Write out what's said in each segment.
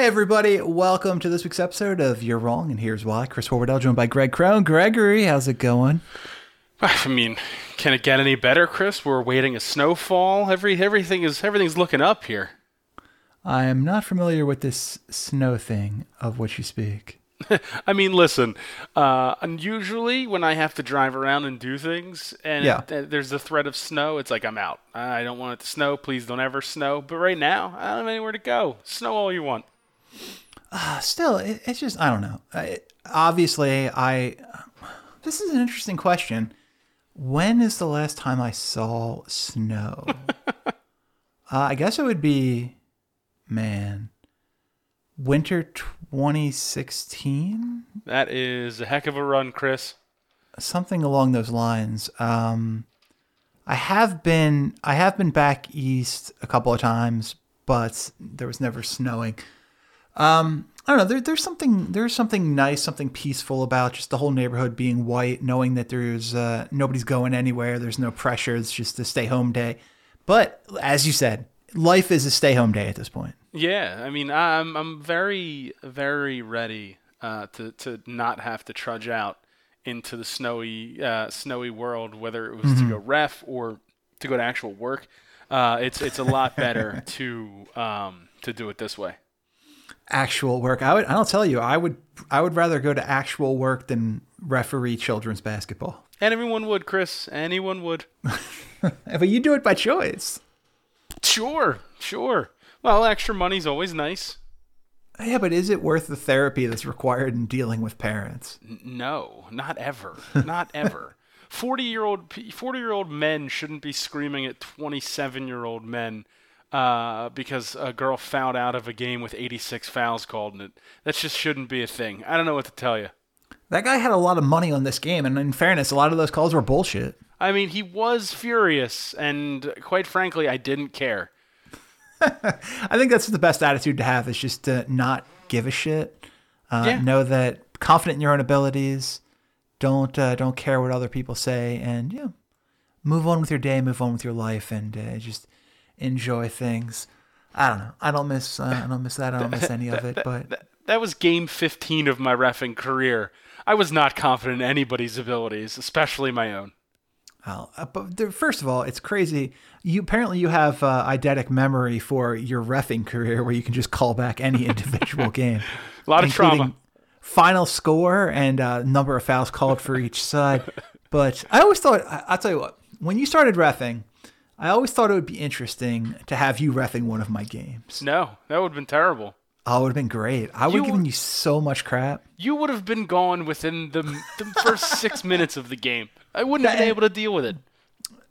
Hey everybody, welcome to this week's episode of You're Wrong and Here's Why. Chris Horwedel joined by Greg Crone. Gregory, how's it going? I mean, can it get any better, Chris? We're waiting a snowfall. Every everything is everything's looking up here. I am not familiar with this snow thing of which you speak. I mean, listen. Uh, unusually, when I have to drive around and do things, and Yeah. it- there's the threat of snow, it's like I'm out. I don't want it to snow. Please don't ever snow. But right now, I don't have anywhere to go. Snow all you want. Uh, still, it, it's just, I don't know. I, obviously, I. This is an interesting question. When is the last time I saw snow? uh, I guess it would be, man, winter 2016? That is a heck of a run, Chris. something along those lines. Um, I have been I have been back east a couple of times, but there was never snowing. Um, I don't know. There, there's something there's something nice, something peaceful about just the whole neighborhood being white, knowing that there's uh, nobody's going anywhere. There's no pressure. It's just a stay home day. But as you said, life is a stay home day at this point. Yeah, I mean, I'm I'm very very ready uh, to to not have to trudge out into the snowy uh, snowy world, whether it was to go ref or to go to actual work. Uh, it's it's a lot better to um, to do it this way. Actual work. I would. I'll tell you. I would. I would rather go to actual work than referee children's basketball. And everyone would, Chris. Anyone would. But you do it by choice. Sure, sure. Well, extra money's always nice. Yeah, but is it worth the therapy that's required in dealing with parents? No, not ever, not ever. Forty year old forty year old men shouldn't be screaming at twenty seven year old men uh, because a girl fouled out of a game with eighty six fouls called in it. That just shouldn't be a thing. I don't know what to tell you. That guy had a lot of money on this game, and in fairness, a lot of those calls were bullshit. I mean, he was furious, and quite frankly, I didn't care. I think that's the best attitude to have is just to not give a shit. Uh, Yeah. Know that confident in your own abilities. Don't uh, don't care what other people say, and yeah, move on with your day, move on with your life, and uh, just enjoy things. I don't know. I don't miss. Uh, I don't miss that. I don't miss any of it. But That, that was game 15 of my refing career. I was not confident in anybody's abilities, especially my own. Well, uh, but there, first of all, it's crazy. You apparently you have uh, eidetic memory for your refing career, where you can just call back any individual game. A lot of trauma. Final score and uh, number of fouls called for each side. But I always thought, I, I'll tell you what, when you started refing, I always thought it would be interesting to have you refing one of my games. No, that would have been terrible. Oh, it would have been great. I would have given you so much crap. You would have been gone within the, the first six minutes of the game. I wouldn't have been able to deal with it.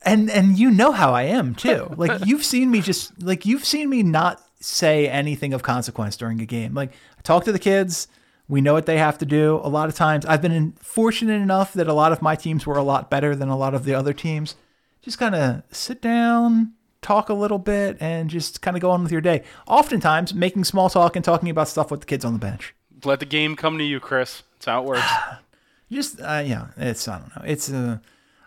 and and you know how I am too. Like you've seen me just like you've seen me not say anything of consequence during a game. Like I talk to the kids, we know what they have to do. A lot of times I've been in, fortunate enough that a lot of my teams were a lot better than a lot of the other teams. Just kind of sit down, talk a little bit and just kind of go on with your day. Oftentimes making small talk and talking about stuff with the kids on the bench. Let the game come to you, Chris. That's how it works. just uh, yeah it's i don't know it's uh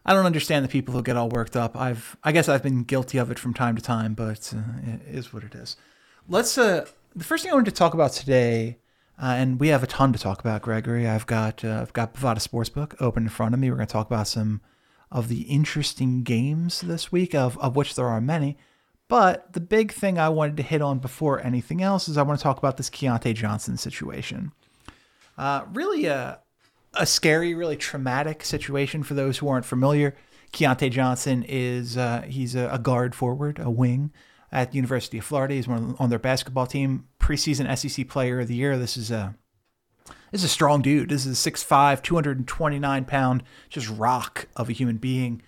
i don't understand the people who get all worked up i've i guess i've been guilty of it from time to time but uh, it is what it is let's uh the first thing i wanted to talk about today uh, and we have a ton to talk about gregory i've got uh, i've got bovada sportsbook open in front of me we're going to talk about some of the interesting games this week of, of which there are many but the big thing i wanted to hit on before anything else is i want to talk about this Keyontae johnson situation uh, really a, a scary, really traumatic situation for those who aren't familiar. Keyontae Johnson is uh, he's a, a guard forward, a wing at University of Florida. He's one on their basketball team, preseason SEC Player of the Year. This is a this is a strong dude. This is a 6'5", 229 pound, just rock of a human being.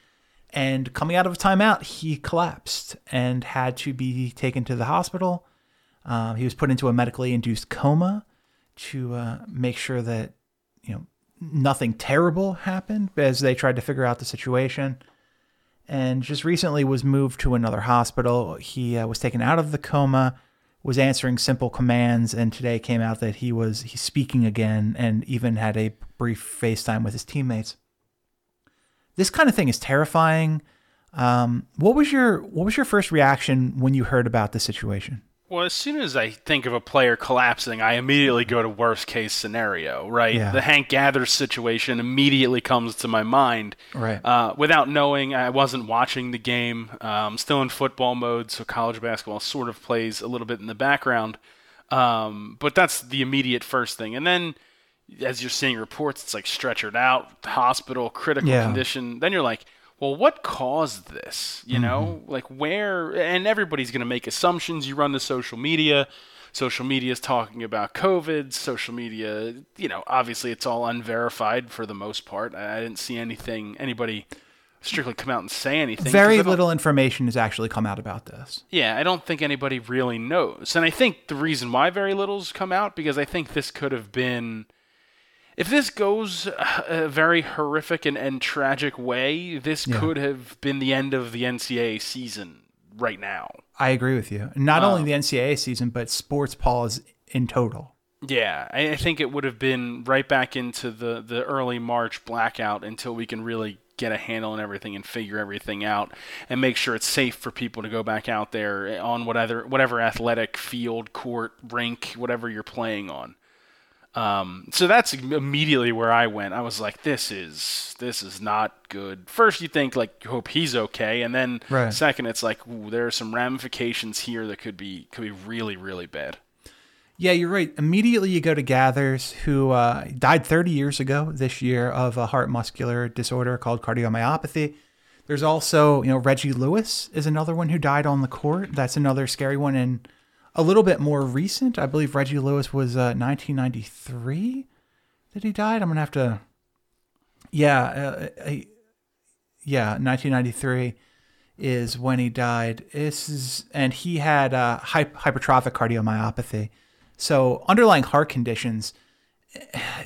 And coming out of a timeout, he collapsed and had to be taken to the hospital. Um, he was put into a medically induced coma. to uh, make sure that you know nothing terrible happened as they tried to figure out the situation. And just recently was moved to another hospital. He uh, was taken out of the coma, was answering simple commands, and today came out that he was he's speaking again, and even had a brief FaceTime with his teammates. This kind of thing is terrifying. Um, what was your what was your first reaction when you heard about the situation? Well, as soon as I think of a player collapsing, I immediately go to worst case scenario, right? Yeah. The Hank Gathers situation immediately comes to my mind. Right. Uh, without knowing, I wasn't watching the game. Um, still in football mode, so college basketball sort of plays a little bit in the background. Um, but that's the immediate first thing. And then as you're seeing reports, it's like stretchered out, hospital, critical Yeah. condition. Then you're like, well, what caused this? You know, mm-hmm. like where? And everybody's going to make assumptions. You run to social media. Social media is talking about COVID. Social media, you know, obviously it's all unverified for the most part. I I didn't see anything, anybody strictly come out and say anything. Very little information has actually come out about this. yeah, I don't think anybody really knows. And I think the reason why very little's come out because I think this could have been if this goes a very horrific and, and tragic way, this Yeah. could have been the end of the NCAA season right now. I agree with you. Not only Um, the NCAA season, but sports pause in total. Yeah, I, I think it would have been right back into the, the early March blackout until we can really get a handle on everything and figure everything out and make sure it's safe for people to go back out there on whatever whatever athletic field, court, rink, whatever you're playing on. Um, so that's immediately where I went. I was like, "This is this is not good." First, you think like, you "Hope he's okay," and then Right. second, it's like, "Ooh, there are some ramifications here that could be could be really really bad." Yeah, you're right. Immediately you go to Gathers, who uh, died 30 years ago this year of a heart muscular disorder called cardiomyopathy. There's also, you know, Reggie Lewis is another one who died on the court. That's another scary one and a little bit more recent. I believe Reggie Lewis was uh, 1993 that he died. I'm gonna have to. Yeah, uh, uh, yeah, 1993 is when he died. This is, and he had uh, hy- hypertrophic cardiomyopathy. So underlying heart conditions.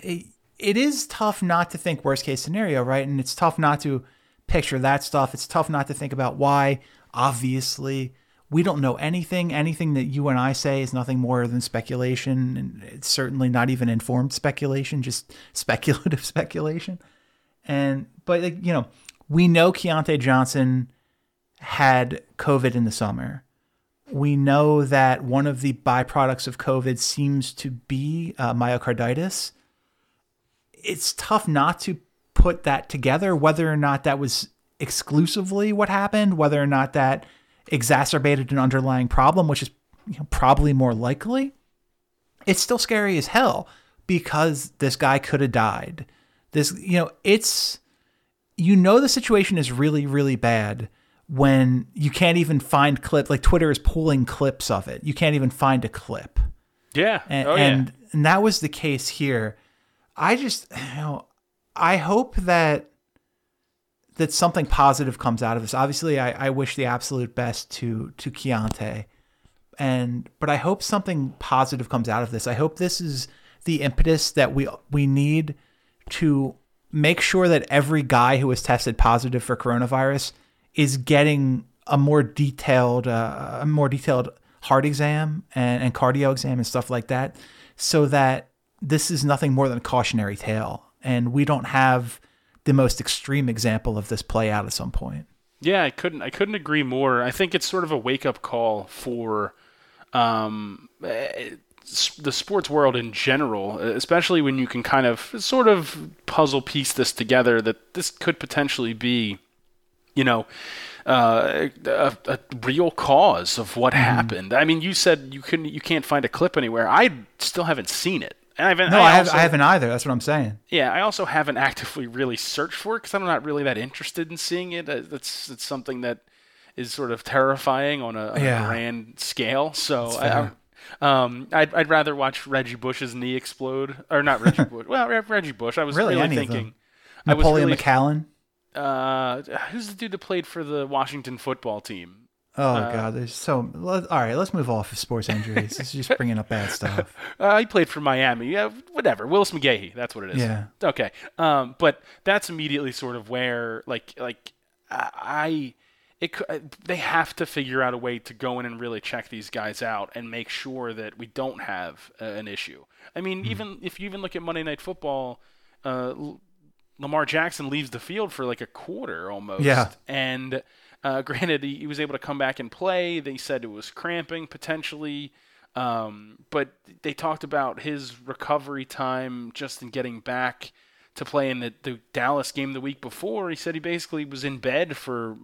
It, it is tough not to think worst case scenario, right? And it's tough not to picture that stuff. It's tough not to think about why. Obviously, we don't know anything. Anything that you and I say is nothing more than speculation, and it's certainly not even informed speculation, just speculative speculation. And but like, you know, we know Keyontae Johnson had COVID in the summer. We know that one of the byproducts of COVID seems to be uh, myocarditis. It's tough not to put that together, whether or not that was exclusively what happened, whether or not that exacerbated an underlying problem, which is you know, probably more likely. It's still scary as hell because this guy could have died. This, you know, it's, you know, the situation is really, really bad when you can't even find clip like Twitter is pulling clips of it. You can't even find a clip. Yeah. And, oh, yeah. and and that was the case here. I just you know, I hope that that something positive comes out of this. Obviously, I, I wish the absolute best to to Keyontae. And but I hope something positive comes out of this. I hope this is the impetus that we we need to make sure that every guy who is tested positive for coronavirus is getting a more detailed uh, a more detailed heart exam and, and cardio exam and stuff like that so that this is nothing more than a cautionary tale and we don't have the most extreme example of this play out at some point Yeah, I couldn't I couldn't agree more. I think it's sort of a wake up call for um, eh, the sports world in general, especially when you can kind of sort of puzzle piece this together that this could potentially be, you know, uh, a, a real cause of what happened. I mean, you said you couldn't you can't find a clip anywhere. I still haven't seen it. And I haven't, no i, have, also- I haven't either that's what i'm saying yeah, I also haven't actively really searched for it because I'm not really that interested in seeing it. That's it's something that is sort of terrifying on a, on a Yeah. grand scale. So I, I, um, I'd, I'd rather watch Reggie Bush's knee explode, or not Reggie Bush. Well, Reggie Bush. I was Really, really, thinking. I was napoleon really, McCallum uh, who's the dude that played for the Washington football team? Oh God, there's so. Let, all right, let's move off of sports injuries. this is just bringing up bad stuff. Uh, he played for Miami. Yeah, whatever. Willis McGahee. That's what it is. Yeah. Okay. Um, but that's immediately sort of where, like, like I, it, they have to figure out a way to go in and really check these guys out and make sure that we don't have uh, an issue. I mean, even if you even look at Monday Night Football, uh, L- Lamar Jackson leaves the field for like a quarter almost. Yeah. And uh, granted, he, he was able to come back and play. They said it was cramping potentially. Um, but they talked about his recovery time just in getting back to play in the, the Dallas game the week before. He said he basically was in bed for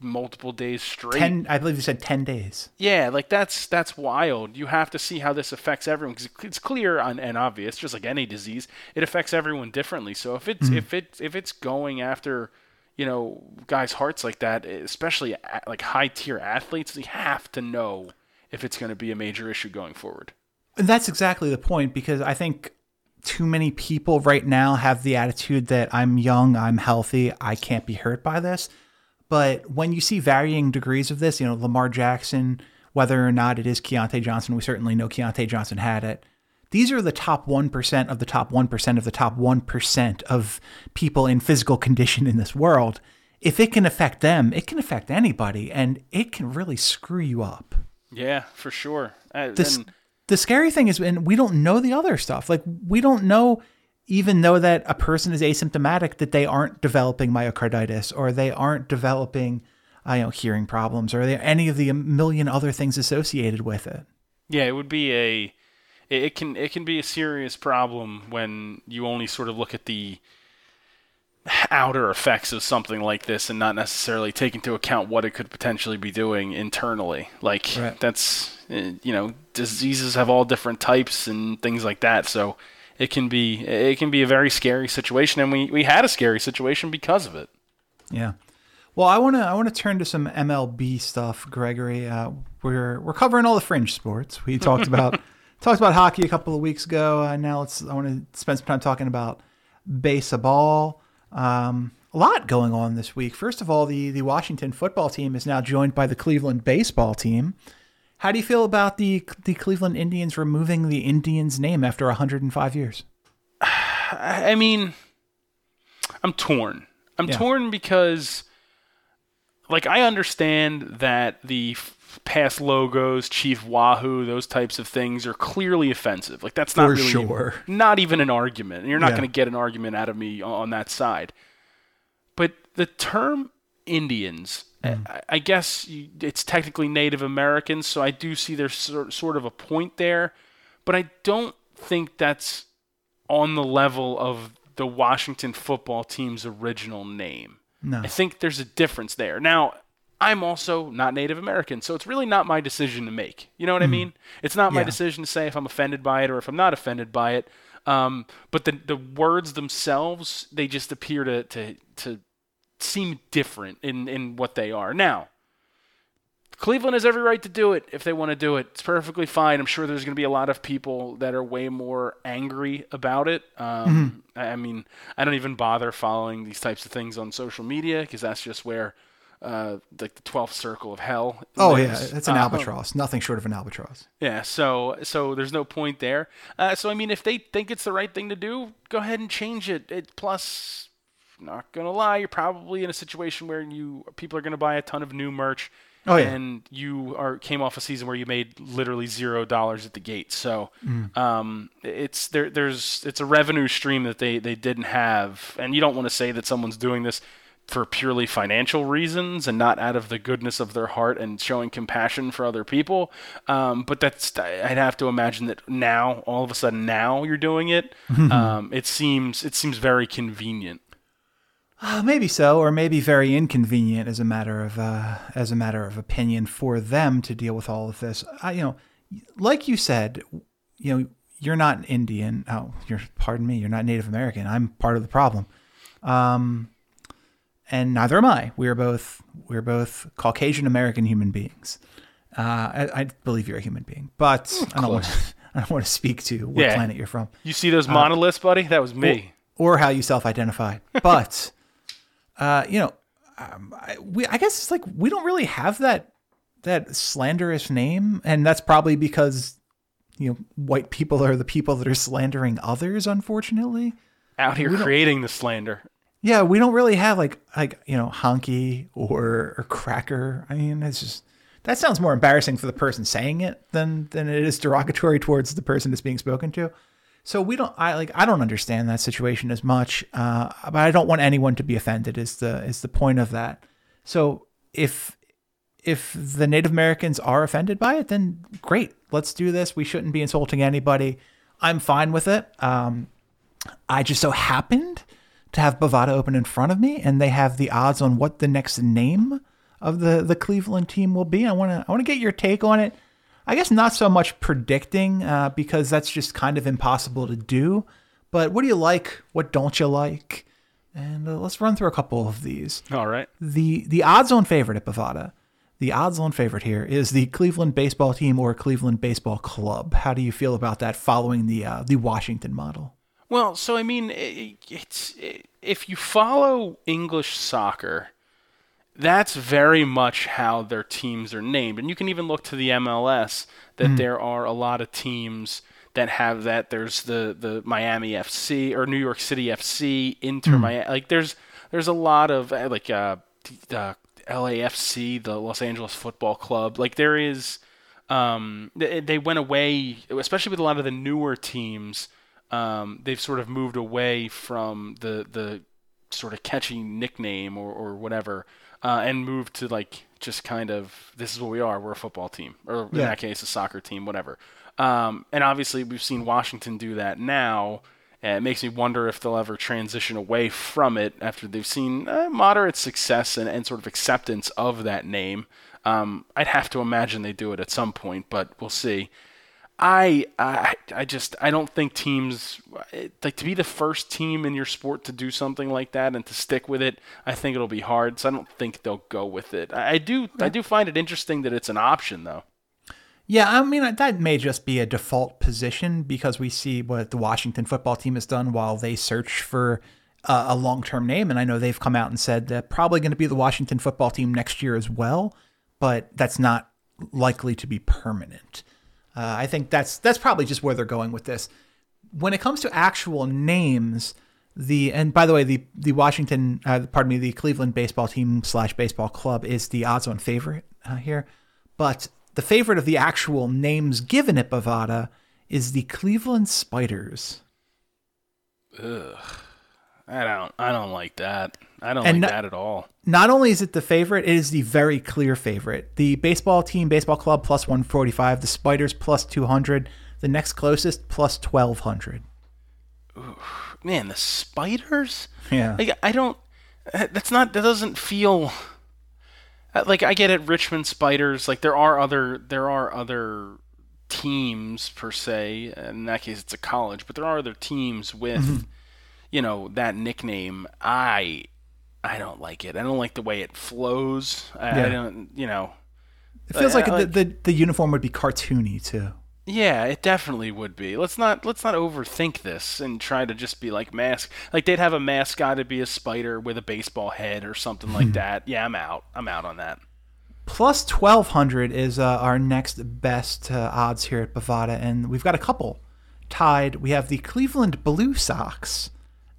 multiple days straight. Ten, I believe you said ten days. Yeah, like that's that's wild. You have to see how this affects everyone because it's clear and, and obvious, just like any disease, it affects everyone differently. So if it's if it if it's going after, you know, guys' hearts like that, especially like high tier athletes, you have to know if it's going to be a major issue going forward. And that's exactly the point because I think too many people right now have the attitude that I'm young, I'm healthy, I can't be hurt by this. But when you see varying degrees of this, you know, Lamar Jackson, whether or not it is Keyontae Johnson, we certainly know Keyontae Johnson had it. These are the top 1% of the top 1% of the top 1% of people in physical condition in this world. If it can affect them, it can affect anybody and it can really screw you up Yeah, for sure. Uh, this and- the scary thing is and we don't know the other stuff like we don't know even though that a person is asymptomatic that they aren't developing myocarditis or they aren't developing uh, you know hearing problems or any of the million other things associated with it Yeah, it would be a it it can it can be a serious problem when you only sort of look at the outer effects of something like this and not necessarily take into account what it could potentially be doing internally. Like Right. that's uh, you know diseases have all different types and things like that. So it can be it can be a very scary situation and we we had a scary situation because of it. yeah well i want to i want to turn to some mlb stuff gregory uh, we're we're covering all the fringe sports we talked about talked about hockey a couple of weeks ago uh, now let's i want to spend some time talking about baseball um, a lot going on this week. First of all, the the Washington football team is now joined by the Cleveland baseball team. How do you feel about the the Cleveland Indians removing the Indians name after 105 years? I mean, I'm torn. I'm Yeah. torn because, like, I understand that the past logos, Chief Wahoo, those types of things are clearly offensive. Like, that's not For really sure. not even an argument. And You're not Yeah. going to get an argument out of me on, that side. But the term Indians, Mm. I, I guess it's technically Native Americans, so I do see there's sort, sort of a point there. But I don't think that's on the level of the Washington football team's original name. No. I think there's a difference there. Now, I'm also not Native American, so it's really not my decision to make. You know what I mean? It's not my decision to say if I'm offended by it or if I'm not offended by it. Um, but the the words themselves, they just appear to to to seem different in in what they are. Now, Cleveland has every right to do it if they want to do it. It's perfectly fine. I'm sure there's going to be a lot of people that are way more angry about it. Um, I I mean, I don't even bother following these types of things on social media because that's just where, uh, like the 12th circle of hell. Oh yeah, it's an Um, albatross. Nothing short of an albatross. yeah, so so there's no point there. Uh, so I mean, if they think it's the right thing to do, go ahead and change it. it plus, not gonna lie, you're probably in a situation where you people are gonna buy a ton of new merch. Oh, yeah. And you are came off a season where you made literally zero dollars at the gate. So Mm. um, it's there. There's it's a revenue stream that they they didn't have, and you don't want to say that someone's doing this for purely financial reasons and not out of the goodness of their heart and showing compassion for other people. Um, but that's I'd have to imagine that now, all of a sudden, now you're doing it. um, it seems it seems very convenient. Uh, maybe so, or maybe very inconvenient as a matter of uh, as a matter of opinion for them to deal with all of this. I, you know, like you said, you know, you're not Indian. Oh, you're pardon me, you're not Native American. I'm part of the problem. Um, and neither am I. We are both we're both Caucasian American human beings. Uh, I, I believe you're a human being, but I don't want to, I don't want to speak to what Yeah. planet you're from You see those monoliths, buddy? That was me. or how you self-identify. But uh, you know, um, I, we I guess it's like we don't really have that that slanderous name, and that's probably because you know white people are the people that are slandering others. Unfortunately, out here creating the slander. Yeah, we don't really have like like you know honky or or cracker. I mean, it's just that sounds more embarrassing for the person saying it than than it is derogatory towards the person that's being spoken to. So we don't. I like. I don't understand that situation as much. Uh, but I don't want anyone to be offended. Is the is the point of that? So if if the Native Americans are offended by it, then great. Let's do this. We shouldn't be insulting anybody. I'm fine with it. Um, I just so happened to have Bovada open in front of me, and they have the odds on what the next name of the the Cleveland team will be. I want to I want to get your take on it. I guess not so much predicting uh, because that's just kind of impossible to do. But what do you like? What don't you like? And uh, let's run through a couple of these. All right. The the odds-on favorite at Bovada, the odds-on favorite here is the Cleveland baseball team or Cleveland baseball club. How do you feel about that following the uh, the Washington model? Well, so I mean, it, it's it, if you follow English soccer, that's very much how their teams are named, and you can even look to the MLS that mm. there are a lot of teams that have that. There's the the Miami FC or New York City FC, Inter mm. Miami. Like there's there's a lot of uh, like uh, the LAFC, the Los Angeles Football Club. Like there is, um, they, they went away, especially with a lot of the newer teams um, they've sort of moved away from the the sort of catchy nickname or, or whatever, uh, and moved to like just kind of this is what we are. We're a football team, or in that case, a soccer team, whatever. Um, and obviously, we've seen Washington do that now. And it makes me wonder if they'll ever transition away from it after they've seen uh, moderate success and, and sort of acceptance of that name. Um, I'd have to imagine they do it at some point, but we'll see. I, I I just I don't think teams like to be the first team in your sport to do something like that and to stick with it. I think it'll be hard, so I don't think they'll go with it. I, I do yeah. I do find it interesting that it's an option though. Yeah, I mean that may just be a default position because we see what the Washington football team has done while they search for a long-term name, and I know they've come out and said they're probably going to be the Washington football team next year as well, but that's not likely to be permanent. Uh, I think that's that's probably just where they're going with this. When it comes to actual names, the and by the way, the the Washington, uh, pardon me, the Cleveland baseball team slash baseball club is the odds-on favorite uh, here, but the favorite of the actual names given at Bovada is the Cleveland Spiders. Ugh. I don't I don't like that. I don't and like not, that at all. Not only is it the favorite, it is the very clear favorite. The baseball team, baseball club plus 145, the Spiders plus 200, the next closest plus 1200. man, the Spiders? Yeah. Like I don't that's not that doesn't feel uh, like I get it Richmond Spiders, like there are other there are other teams per se. In that case it's a college, but there are other teams with mm-hmm you know that nickname i i don't like it. I don't like the way it flows. I, yeah. I don't you know. It feels like, like the, the, the uniform would be cartoony too. Yeah it definitely would be. Let's not let's not overthink this and try to just be like mask like they'd have a mascot to be a spider with a baseball head or something like hmm. that. Yeah i'm out. I'm out on that. Plus 1200 is uh, our next best uh, odds here at bovada and we've got a couple tied. We have the cleveland blue sox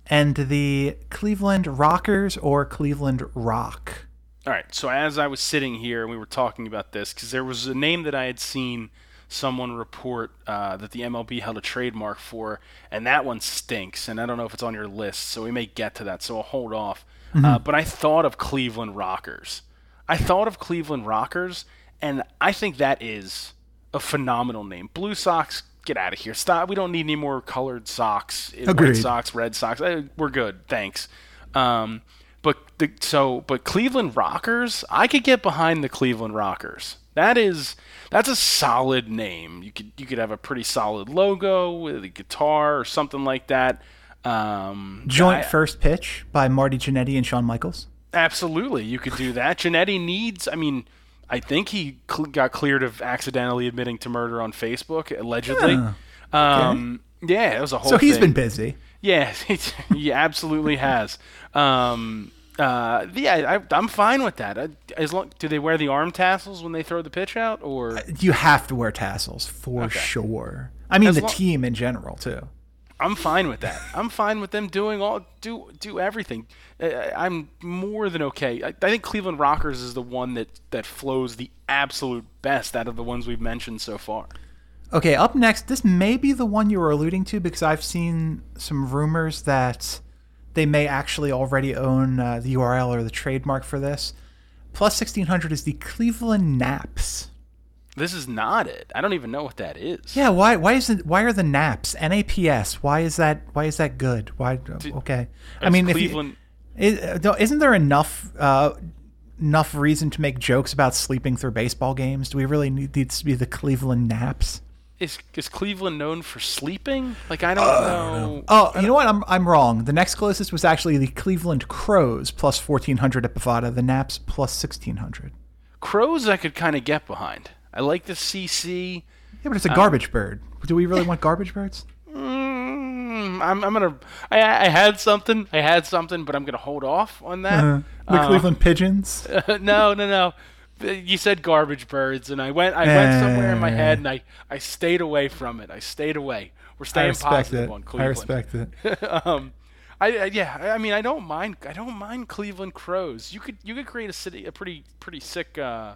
and the Cleveland Rockers or Cleveland Rock. All right. So as I was sitting here and we were talking about this, because there was a name that I had seen someone report uh, that the MLB held a trademark for, and that one stinks. And I don't know if it's on your list, so we may get to that. So I'll hold off. Mm-hmm. Uh, but I thought of Cleveland Rockers. I thought of Cleveland Rockers, and I think that is a phenomenal name. Blue Sox get out of here. Stop. We don't need any more colored socks. Agreed. White socks, red socks. Eh, we're good. Thanks. Um, but the, so, but Cleveland Rockers, I could get behind the Cleveland Rockers. That is that's a solid name. You could you could have a pretty solid logo with a guitar or something like that. Um, Joint I, first pitch by Marty Jannetty and Shawn Michaels. Absolutely, you could do that. Jannetty needs. I mean, I think he cl- got cleared of accidentally admitting to murder on Facebook, allegedly. Yeah, um, okay. yeah it was a whole. So he's thing. been busy. Yeah, he absolutely has. Um, Uh, yeah, I, I'm fine with that. As long, do they wear the arm tassels when they throw the pitch out, or You have to wear tassels for Okay. sure. I mean, As the team in general too. I'm fine with that. I'm fine with them doing all do do everything. Uh, I'm more than okay. I, I think Cleveland Rockers is the one that that flows the absolute best out of the ones we've mentioned so far. Okay, up next, this may be the one you were alluding to because I've seen some rumors that they may actually already own uh, the URL or the trademark for this. Plus 1600 is the Cleveland Naps. This is not it. I don't even know what that is. Yeah, why why is it why are the Naps NAPS? Why is that why is that good? Why okay. I mean, Cleveland. if you, isn't there enough uh, enough reason to make jokes about sleeping through baseball games? Do we really need these to be the Cleveland Naps? is is Cleveland known for sleeping? Like I don't know. Oh, you know what? I'm I'm wrong. The next closest was actually the Cleveland Crows plus 1400 at Bovada. The Naps plus 1600. Crows I could kind of get behind. I like the CC. Yeah, but it's a garbage bird. Do we really want garbage birds? Mm, I'm, I'm gonna. I, I had something. I had something, but I'm gonna hold off on that. Uh, the Uh, Cleveland Pigeons. no, no, no. You said garbage birds, and I went. I went somewhere in my head, and I, I stayed away from it. I stayed away. We're staying positive it. on Cleveland. I respect it. um, I, I yeah. I- I mean, I don't mind. I don't mind Cleveland Crows. You could you could create a city a pretty pretty sick uh,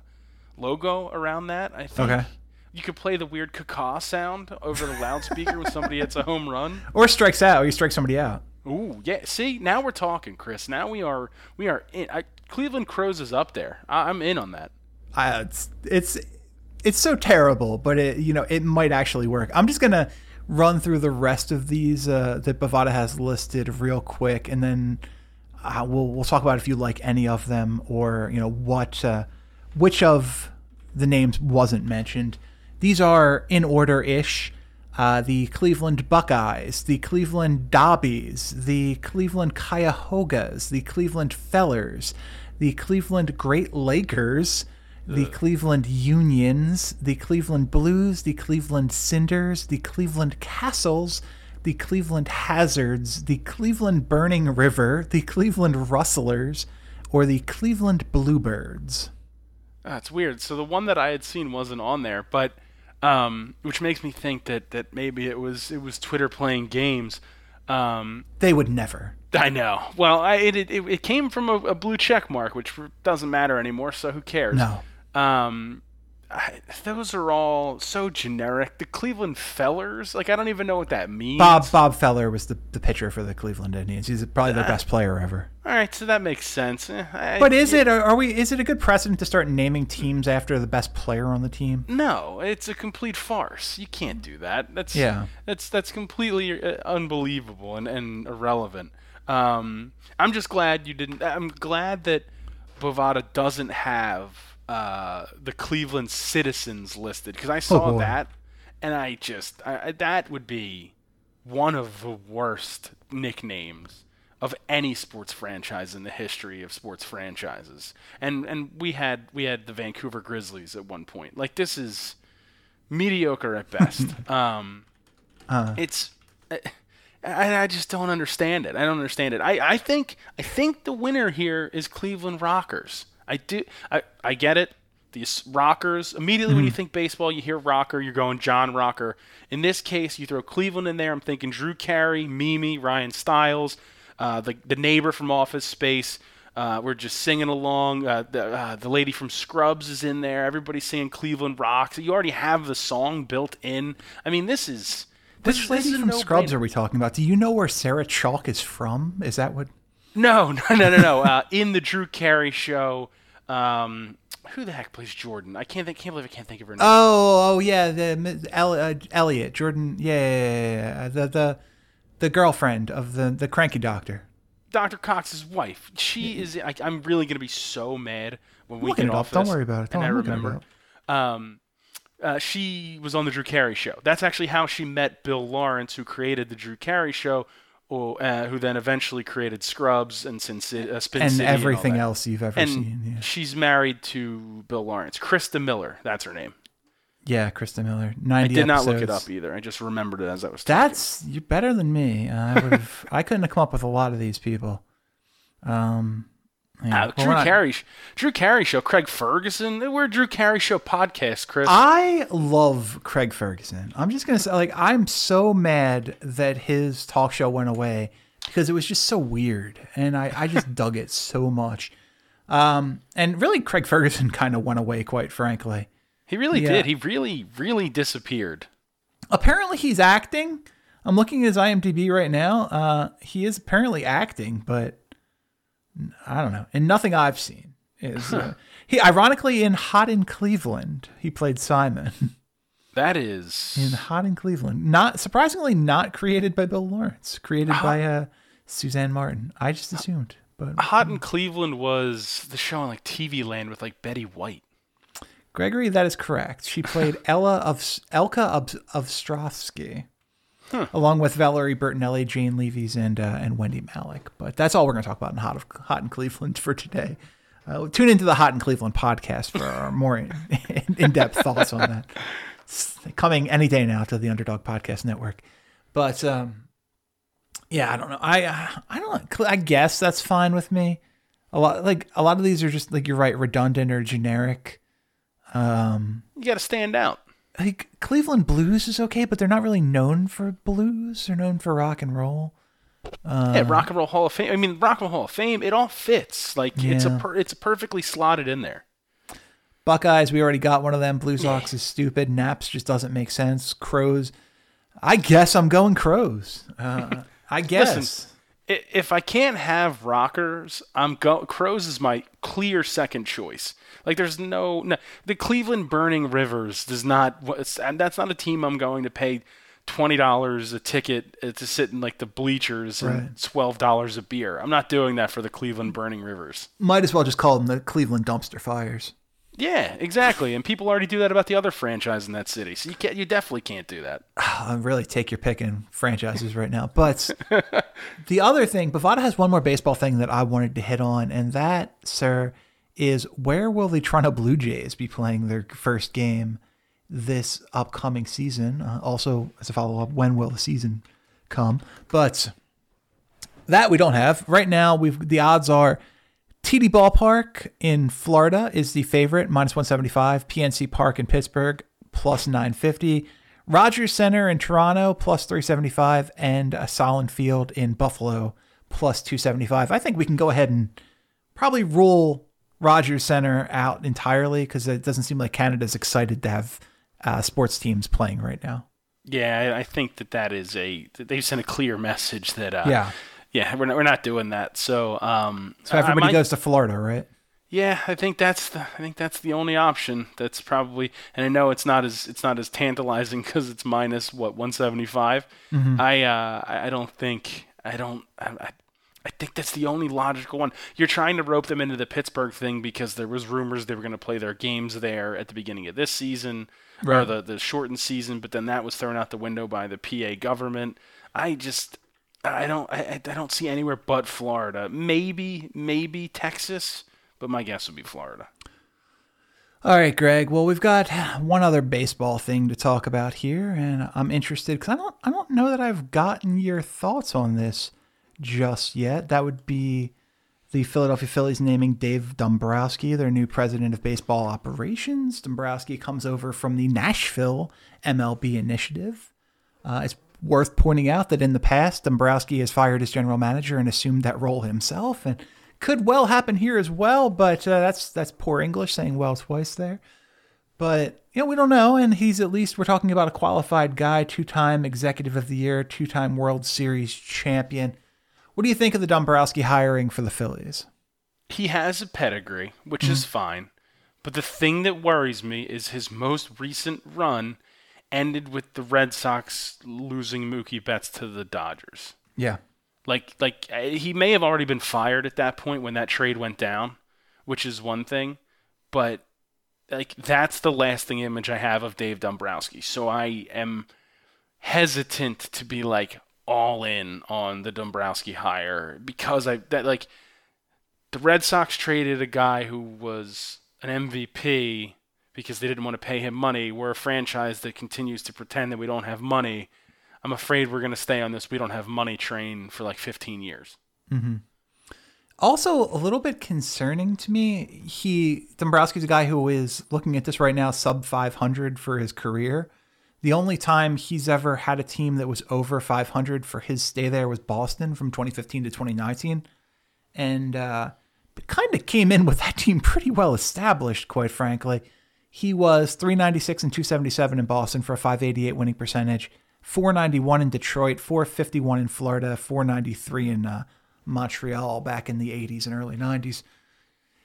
logo around that. I think. Okay. You could play the weird caca sound over the loudspeaker when somebody hits a home run. Or strikes out. Or you strike somebody out. Ooh, yeah. See, now we're talking, Chris. Now we are we are in. I, Cleveland Crows is up there. I, I'm in on that. I, it's it's it's so terrible, but it you know it might actually work. I'm just gonna run through the rest of these uh, that Bovada has listed real quick, and then uh, we'll we'll talk about if you like any of them or you know what uh, which of the names wasn't mentioned. These are in order ish. Uh, the Cleveland Buckeyes, the Cleveland Dobbies, the Cleveland Cuyahogas, the Cleveland Fellers, the Cleveland Great Lakers, the Cleveland Unions, the Cleveland Blues, the Cleveland Cinders, the Cleveland Castles, the Cleveland Hazards, the Cleveland Burning River, the Cleveland Rustlers, or the Cleveland Bluebirds. That's weird. So the one that I had seen wasn't on there, but um, which makes me think that, that maybe it was it was Twitter playing games. Um, They would never. I know. Well, I, it, it it came from a, a blue check mark, which doesn't matter anymore. So who cares? No. Um, I, those are all so generic. The Cleveland Fellers, like I don't even know what that means. Bob Bob Feller was the, the pitcher for the Cleveland Indians. He's probably the best player ever. All right, so that makes sense. Eh, I- But is it? Are, are we? Is it a good precedent to start naming teams after the best player on the team? No, it's a complete farce. You can't do that. That's Yeah. That's that's completely uh, unbelievable and, and irrelevant. Um, I'm just glad you didn't. I'm glad that Bovada doesn't have uh, the Cleveland Citizens listed because I saw boy. that and I just I- that would be one of the worst nicknames of any sports franchise in the history of sports franchises. And and we had we had the Vancouver Grizzlies at one point. Like this is mediocre at best. um, uh. It's I, I just don't understand it. I don't understand it. I, I think I think the winner here is Cleveland Rockers. I do. I, I get it. These rockers. Immediately when you think baseball, you hear rocker. You're going John Rocker. In this case, you throw Cleveland in there. I'm thinking Drew Carey, Mimi, Ryan Stiles, uh, the the neighbor from Office Space. Uh, we're just singing along. Uh, the uh, the lady from Scrubs is in there. Everybody's singing Cleveland Rocks. You already have the song built in. I mean, this is this, Which this lady is a from Scrubs no-brainer. are we talking about? Do you know where Sarah Chalke is from? Is that what? No, no, no, no, no. uh, in the Drew Carey show, um, who the heck plays Jordan? I can't think. Can't believe I can't think of her name. Oh, oh yeah, the El, uh, Elliot Jordan. Yeah, yeah, yeah, yeah, the the the girlfriend of the the cranky doctor. Dr. Cox's wife. She is. I, I'm really gonna be so mad when we get off. Don't worry about it. And Don't- I looking it remember. Um, uh, she was on the Drew Carey show. That's actually how she met Bill Lawrence, who created the Drew Carey show, or, uh, who then eventually created Scrubs and Sin Ci- uh, Spin And City everything that. else you've ever And seen. Yeah, she's married to Bill Lawrence. Christa Miller, that's her name. yeah Christa Miller. Ninety. I did not look it up either. I just remembered it as I was. talking. That's you're better than me. I would have. I couldn't have come up with a lot of these people. Um, Yeah. Uh, Well, Drew not- Carey, Drew Carey show, Craig Ferguson. We're a Drew Carey show podcast, Chris. I love Craig Ferguson. I'm just gonna say, like, I'm so mad that his talk show went away because it was just so weird, and I, I just dug it so much. Um, and really, Craig Ferguson kind of went away, quite frankly. he really yeah. did. He really, really disappeared. Apparently, he's acting. I'm looking at his IMDb right now. Uh, he is apparently acting, but I don't know. And nothing I've seen is uh, he. Ironically, in Hot in Cleveland, he played Simon. That is. in Hot in Cleveland. Not surprisingly, not created by Bill Lawrence. Created by uh, Suzanne Martin. I just assumed, but Hot in Cleveland was the show on like TV Land with like Betty White. Gregory, that is correct. She played Ella of Elka of of Ostrovsky, along with Valerie Bertinelli, Jane Leeves, and uh, and Wendy Malick. But that's all we're going to talk about in Hot of Hot in Cleveland for today. Uh, tune into the Hot in Cleveland podcast for our more in, in depth thoughts on that. It's coming any day now to the Underdog Podcast Network. But um, yeah, I don't know. I uh, I don't. I guess that's fine with me. A lot like a lot of these are just like you're right, redundant or generic. Um, You got to stand out. Like Cleveland blues is okay, but they're not really known for blues. They're known for rock and roll. yeah, Rock and Roll Hall of Fame. I mean, Rock and Roll Hall of Fame. It all fits. Like it's a per, it's perfectly slotted in there. Buckeyes, we already got one of them. Blue Sox is stupid. Naps just doesn't make sense. Crows, I guess I'm going Crows. Uh, I guess. Listen, If I can't have rockers, I'm go. Crows is my clear second choice. Like there's no, no the Cleveland Burning Rivers does not. And that's not a team I'm going to pay twenty dollars a ticket uh, to sit in like the bleachers and Right. twelve dollars a beer. I'm not doing that for the Cleveland Burning Rivers. Might as well just call them the Cleveland Dumpster Fires. Yeah, exactly. And people already do that about the other franchise in that city. So you can't. You definitely can't do that. I'm really take your pick in franchises right now. But the other thing, Bovada has one more baseball thing that I wanted to hit on, and that, sir, is where will the Toronto Blue Jays be playing their first game this upcoming season? Uh, also, as a follow up, when will the season come? But that we don't have right now. We've the odds are TD Ballpark in Florida is the favorite, minus 175. PNC Park in Pittsburgh, plus 950. Rogers Center in Toronto, plus 375. And a Sahlen Field in Buffalo, plus 275. I think we can go ahead and probably rule Rogers Center out entirely because it doesn't seem like Canada's excited to have uh, sports teams playing right now. Yeah, I- I think that that is a. they've sent a clear message that. Uh, Yeah. Yeah, we're not, we're not doing that. So. Um, So everybody might- goes to Florida, right? Yeah, I think that's the. I think that's the only option. That's probably. And I know it's not as it's not as tantalizing because it's minus what 175. I uh I don't think I don't I, I I think that's the only logical one. You're trying to rope them into the Pittsburgh thing because there was rumors they were going to play their games there at the beginning of this season or the the shortened season, but then that was thrown out the window by the PA government. I just I don't I, I don't see anywhere but Florida. Maybe maybe Texas, but my guess would be Florida. All right, Greg. Well, we've got one other baseball thing to talk about here, and I'm interested because I don't, I don't know that I've gotten your thoughts on this just yet. That would be the Philadelphia Phillies naming Dave Dombrowski their new president of baseball operations. Dombrowski comes over from the Nashville MLB initiative. Uh, it's worth pointing out that in the past, Dombrowski has fired his general manager and assumed that role himself, and could well happen here as well. But uh, that's that's poor English saying well twice there. But you know we don't know, and he's at least we're talking about a qualified guy, two-time Executive of the Year, two-time World Series champion. What do you think of the Dombrowski hiring for the Phillies? He has a pedigree, which is fine. But the thing that worries me is his most recent run ended with the Red Sox losing Mookie Betts to the Dodgers. Yeah, Like like uh, he may have already been fired at that point when that trade went down, which is one thing, but like that's the lasting image I have of Dave Dombrowski. So I am hesitant to be like all in on the Dombrowski hire because I that like the Red Sox traded a guy who was an MVP because they didn't want to pay him money. We're a franchise that continues to pretend that we don't have money. I'm afraid we're going to stay on this we don't have money train for like 15 years. Also, a little bit concerning to me. He Dombrowski's a guy who is looking at this right now, sub 500 for his career. The only time he's ever had a team that was over 500 for his stay there was Boston from 2015 to 2019, and uh, kind of came in with that team pretty well established, quite frankly. He was 396 and 277 in Boston for a 588 winning percentage, 491 in Detroit, 451 in Florida, 493 in uh, Montreal back in the 80s and early 90s.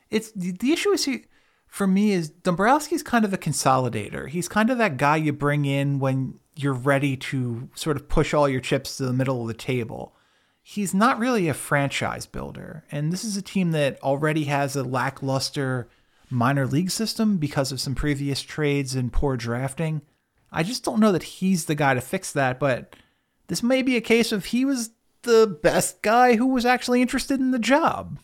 It's the, the issue is he, for me is Dombrowski's kind of a consolidator. He's kind of that guy you bring in when you're ready to sort of push all your chips to the middle of the table. He's not really a franchise builder, and this is a team that already has a lackluster minor league system because of some previous trades and poor drafting. I just don't know that he's the guy to fix that, but this may be a case of he was the best guy who was actually interested in the job.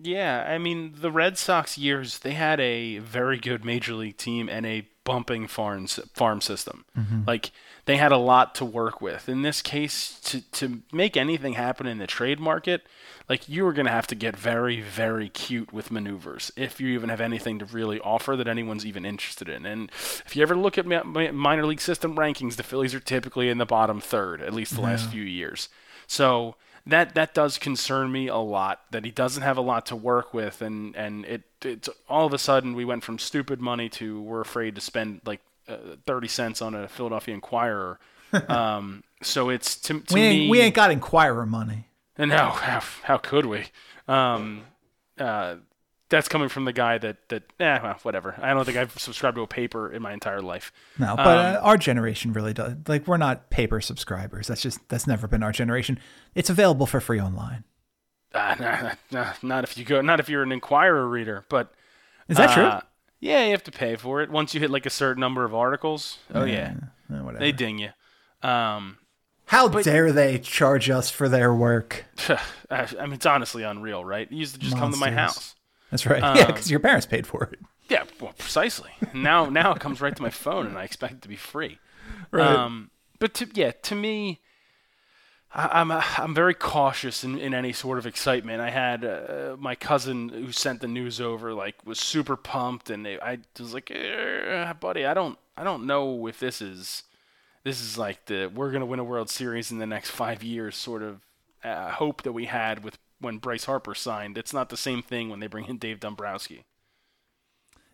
Yeah, I mean, the Red Sox years, they had a very good major league team and a bumping farm farm system. Mm-hmm. Like they had a lot to work with. In this case, to to make anything happen in the trade market, like you were going to have to get very very cute with maneuvers if you even have anything to really offer that anyone's even interested in. And if you ever look at minor league system rankings, the Phillies are typically in the bottom third, at least the yeah. last few years. So that that does concern me a lot that he doesn't have a lot to work with and and it it's all of a sudden we went from stupid money to we're afraid to spend like uh, 30 cents on a Philadelphia Inquirer um, so it's to, to we ain't, me we ain't got Inquirer money and how how, could we um, uh, that's coming from the guy that that eh, well, whatever. I don't think I've subscribed to a paper in my entire life. No, but um, uh, our generation really does. Like we're not paper subscribers. That's just that's never been our generation. It's available for free online. Uh, nah, nah, not if you go. Not if you're an Inquirer reader. But is that uh, true? Yeah, you have to pay for it once you hit like a certain number of articles. Oh yeah, yeah. They ding you. Um, how but, dare they charge us for their work? I mean, it's honestly unreal, right? You used to just Monsters. come to my house. That's right. Um, yeah, because your parents paid for it. Yeah, well, precisely. now, now it comes right to my phone, and I expect it to be free. Right. Um, but to, yeah, to me, I, am I'm, I'm very cautious in, in any sort of excitement. I had uh, my cousin who sent the news over, like, was super pumped, and they, I was like, eh, buddy, I don't I don't know if this is this is like the we're gonna win a World Series in the next five years sort of uh, hope that we had with when Bryce Harper signed. It's not the same thing when they bring in Dave Dombrowski.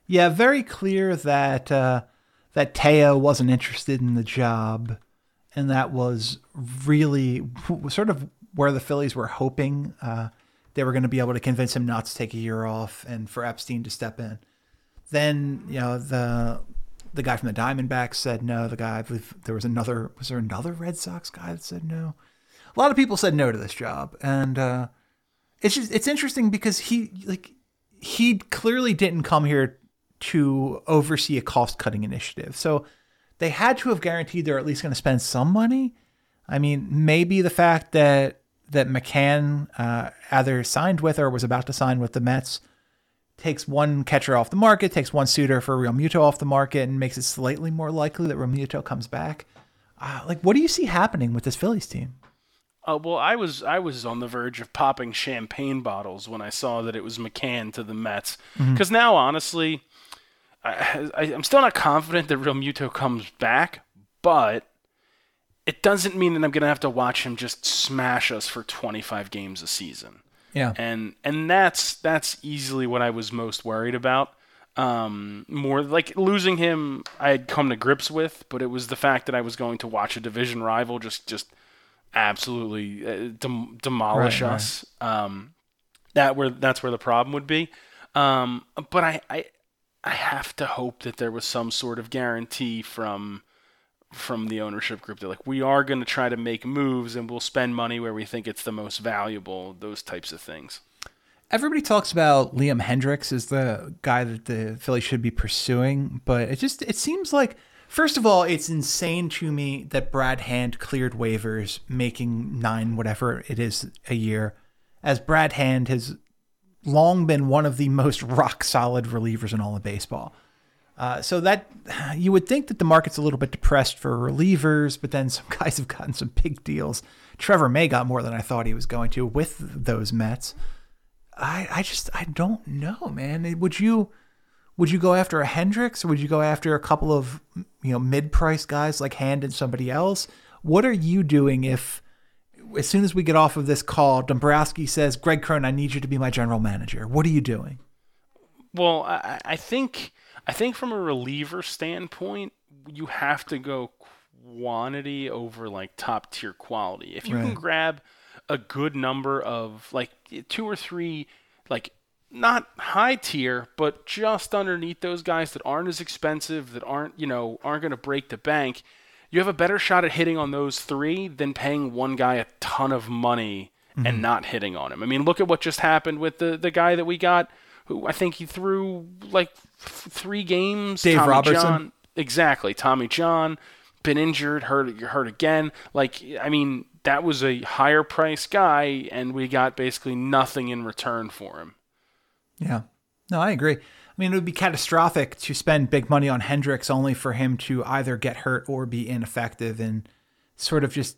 Yeah, very clear that uh, that Theo wasn't interested in the job, and that was really sort of where the Phillies were hoping uh, they were going to be able to convince him not to take a year off and for Epstein to step in. Then you know the the guy from the Diamondbacks said no. The guy I believe there was another was there another Red Sox guy that said no. A lot of people said no to this job, and uh, it's just it's interesting because he like he clearly didn't come here to oversee a cost cutting initiative. So they had to have guaranteed they're at least going to spend some money. I mean, maybe the fact that that McCann uh, either signed with or was about to sign with the Mets takes one catcher off the market, takes one suitor for Realmuto off the market, and makes it slightly more likely that Realmuto comes back. Uh, like, what do you see happening with this Phillies team? Uh, well, I was I was on the verge of popping champagne bottles when I saw that it was McCann to the Mets. Because mm-hmm. now, honestly, I, I, am still not confident that Realmuto comes back, but it doesn't mean that I'm going to have to watch him just smash us for 25 games a season. Yeah, and and that's that's easily what I was most worried about. Um, more like losing him, I had come to grips with, but it was the fact that I was going to watch a division rival just just absolutely uh, dem- demolish right, us. Right. Um, that where that's where the problem would be. Um, but I, I I have to hope that there was some sort of guarantee from from the ownership group. They're like, we are going to try to make moves and we'll spend money where we think it's the most valuable. Those types of things. Everybody talks about Liam Hendriks as the guy that the Phillies should be pursuing, but it just it seems like First of all, it's insane to me that Brad Hand cleared waivers, making nine whatever it is a year, as Brad Hand has long been one of the most rock solid relievers in all of baseball. Uh, so that you would think that the market's a little bit depressed for relievers, but then some guys have gotten some big deals. Trevor May got more than I thought he was going to with those Mets. I, I just I don't know, man. Would you would you go after a Hendriks or would you go after a couple of you know mid-price guys like Hand and somebody else? What are you doing if as soon as we get off of this call, Dombrowski says, "Greg Crone, I need you to be my general manager." What are you doing? Well, I, I think I think from a reliever standpoint, you have to go quantity over like top tier quality. If you right. can grab a good number of like two or three like not high tier, but just underneath those guys that aren't as expensive, that aren't, you know, aren't going to break the bank, you have a better shot at hitting on those three than paying one guy a ton of money mm-hmm. and not hitting on him. I mean, look at what just happened with the, the guy that we got, who I think he threw like three games. Dave Tommy Robertson. John. Exactly. Tommy John, been injured, hurt, hurt again. Like, I mean, that was a higher price guy, and we got basically nothing in return for him. Yeah. No, I agree. I mean, it would be catastrophic to spend big money on Hendriks only for him to either get hurt or be ineffective and sort of just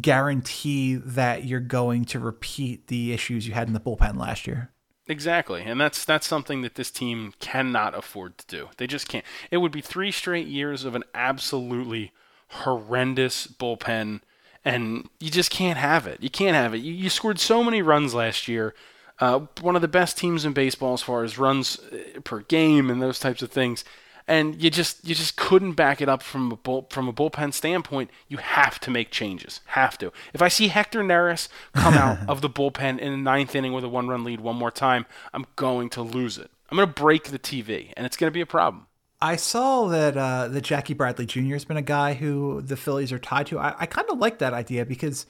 guarantee that you're going to repeat the issues you had in the bullpen last year. Exactly. And that's that's something that this team cannot afford to do. They just can't. It would be 3 straight years of an absolutely horrendous bullpen and you just can't have it. You can't have it. You, you scored so many runs last year uh, one of the best teams in baseball as far as runs uh, per game and those types of things. And you just you just couldn't back it up from a bull, from a bullpen standpoint. You have to make changes. Have to. If I see Hector Neris come out of the bullpen in the ninth inning with a one run lead one more time, I'm going to lose it. I'm going to break the TV, and it's going to be a problem. I saw that uh, that Jackie Bradley Jr. has been a guy who the Phillies are tied to. I, I kind of like that idea because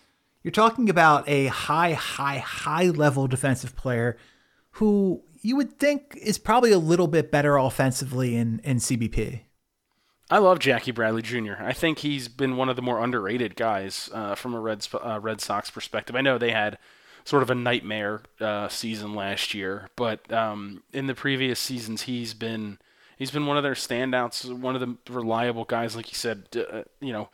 you're talking about a high, high, high level defensive player who you would think is probably a little bit better offensively in, in CBP. I love Jackie Bradley Jr. I think he's been one of the more underrated guys uh, from a Red, uh, Red Sox perspective. I know they had sort of a nightmare uh, season last year, but um, in the previous seasons, he's been he's been one of their standouts, one of the reliable guys, like you said. Uh, you know,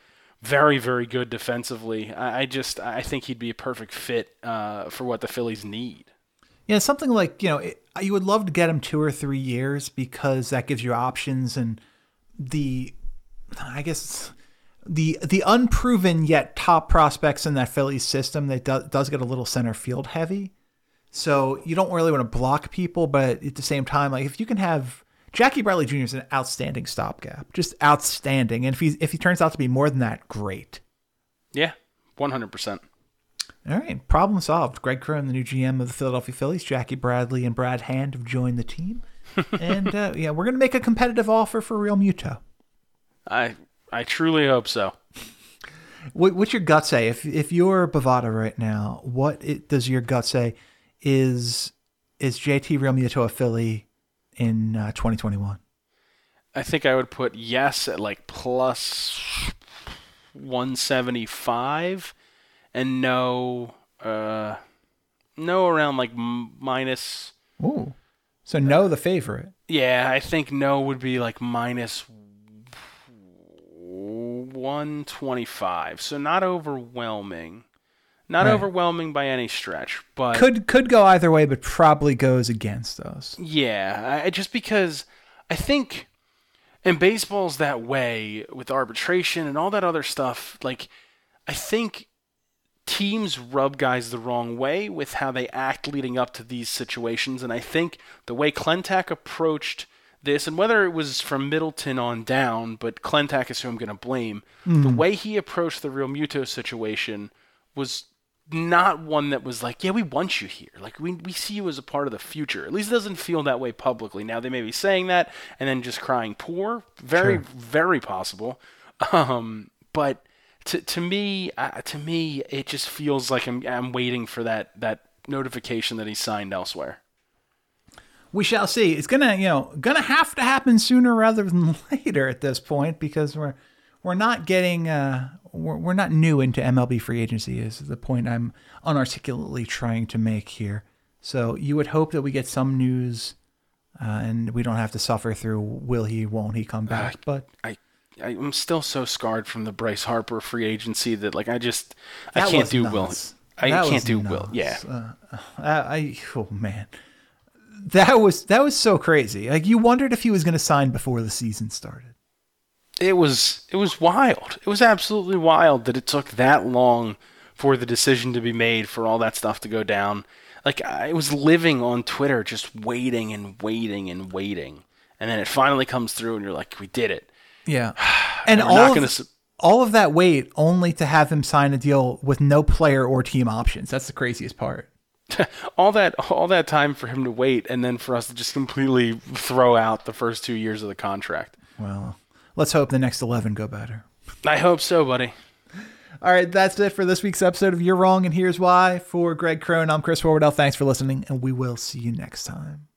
very, very good defensively. I, I just I think he'd be a perfect fit uh, for what the Phillies need. Yeah, something like you know it, you would love to get him two or three years because that gives you options and the I guess the the unproven yet top prospects in that Phillies system that do, does get a little center field heavy. So you don't really want to block people, but at the same time, like if you can have Jackie Bradley Jr. is an outstanding stopgap, just outstanding. And if he if he turns out to be more than that, great. Yeah, one hundred percent. All right, problem solved. Greg Crone, the new GM of the Philadelphia Phillies, Jackie Bradley and Brad Hand have joined the team, and uh, yeah, we're gonna make a competitive offer for Realmuto. I I truly hope so. What, what's your gut say? If if you're Bovada right now, what it, does your gut say? Is is JT Realmuto a Philly in uh, 2021? I think I would put yes at like plus 175 and no uh no around like minus Ooh. So no the favorite. Yeah, I think no would be like minus 125. So not overwhelming. Not right. overwhelming by any stretch, but could could go either way, but probably goes against us. Yeah, I, just because I think, and baseball's that way with arbitration and all that other stuff. Like, I think teams rub guys the wrong way with how they act leading up to these situations, and I think the way Klentak approached this, and whether it was from Middleton on down, but Klentak is who I'm going to blame. Mm. The way he approached the Realmuto situation was not one that was like, yeah, we want you here. Like we we see you as a part of the future. At least it doesn't feel that way publicly. Now they may be saying that and then just crying poor. Very sure. very possible. Um, but to to me uh, to me it just feels like I'm I'm waiting for that that notification that he signed elsewhere. We shall see. It's gonna you know gonna have to happen sooner rather than later at this point because we're we're not getting uh, we're, we're not new into MLB free agency is the point I'm unarticulately trying to make here. So you would hope that we get some news, uh, and we don't have to suffer through will he, won't he come back. Uh, but I, I'm still so scarred from the Bryce Harper free agency that like I just I can't do nuts. will. I That can't do nuts. Will. Yeah. Uh, I, I oh man, that was that was so crazy. Like you wondered if he was going to sign before the season started. It was it was wild. It was absolutely wild that it took that long for the decision to be made for all that stuff to go down. Like I was living on Twitter just waiting and waiting and waiting. And then it finally comes through and you're like, we did it. Yeah, and We're all of, all of that wait only to have him sign a deal with no player or team options. That's the craziest part. all that all that time for him to wait and then for us to just completely throw out the first 2 years of the contract. Well, let's hope the next eleven go better. I hope so, buddy. All right, that's it for this week's episode of You're Wrong and Here's Why. For Greg Crone, I'm Chris Horwedel. Thanks for listening, and we will see you next time.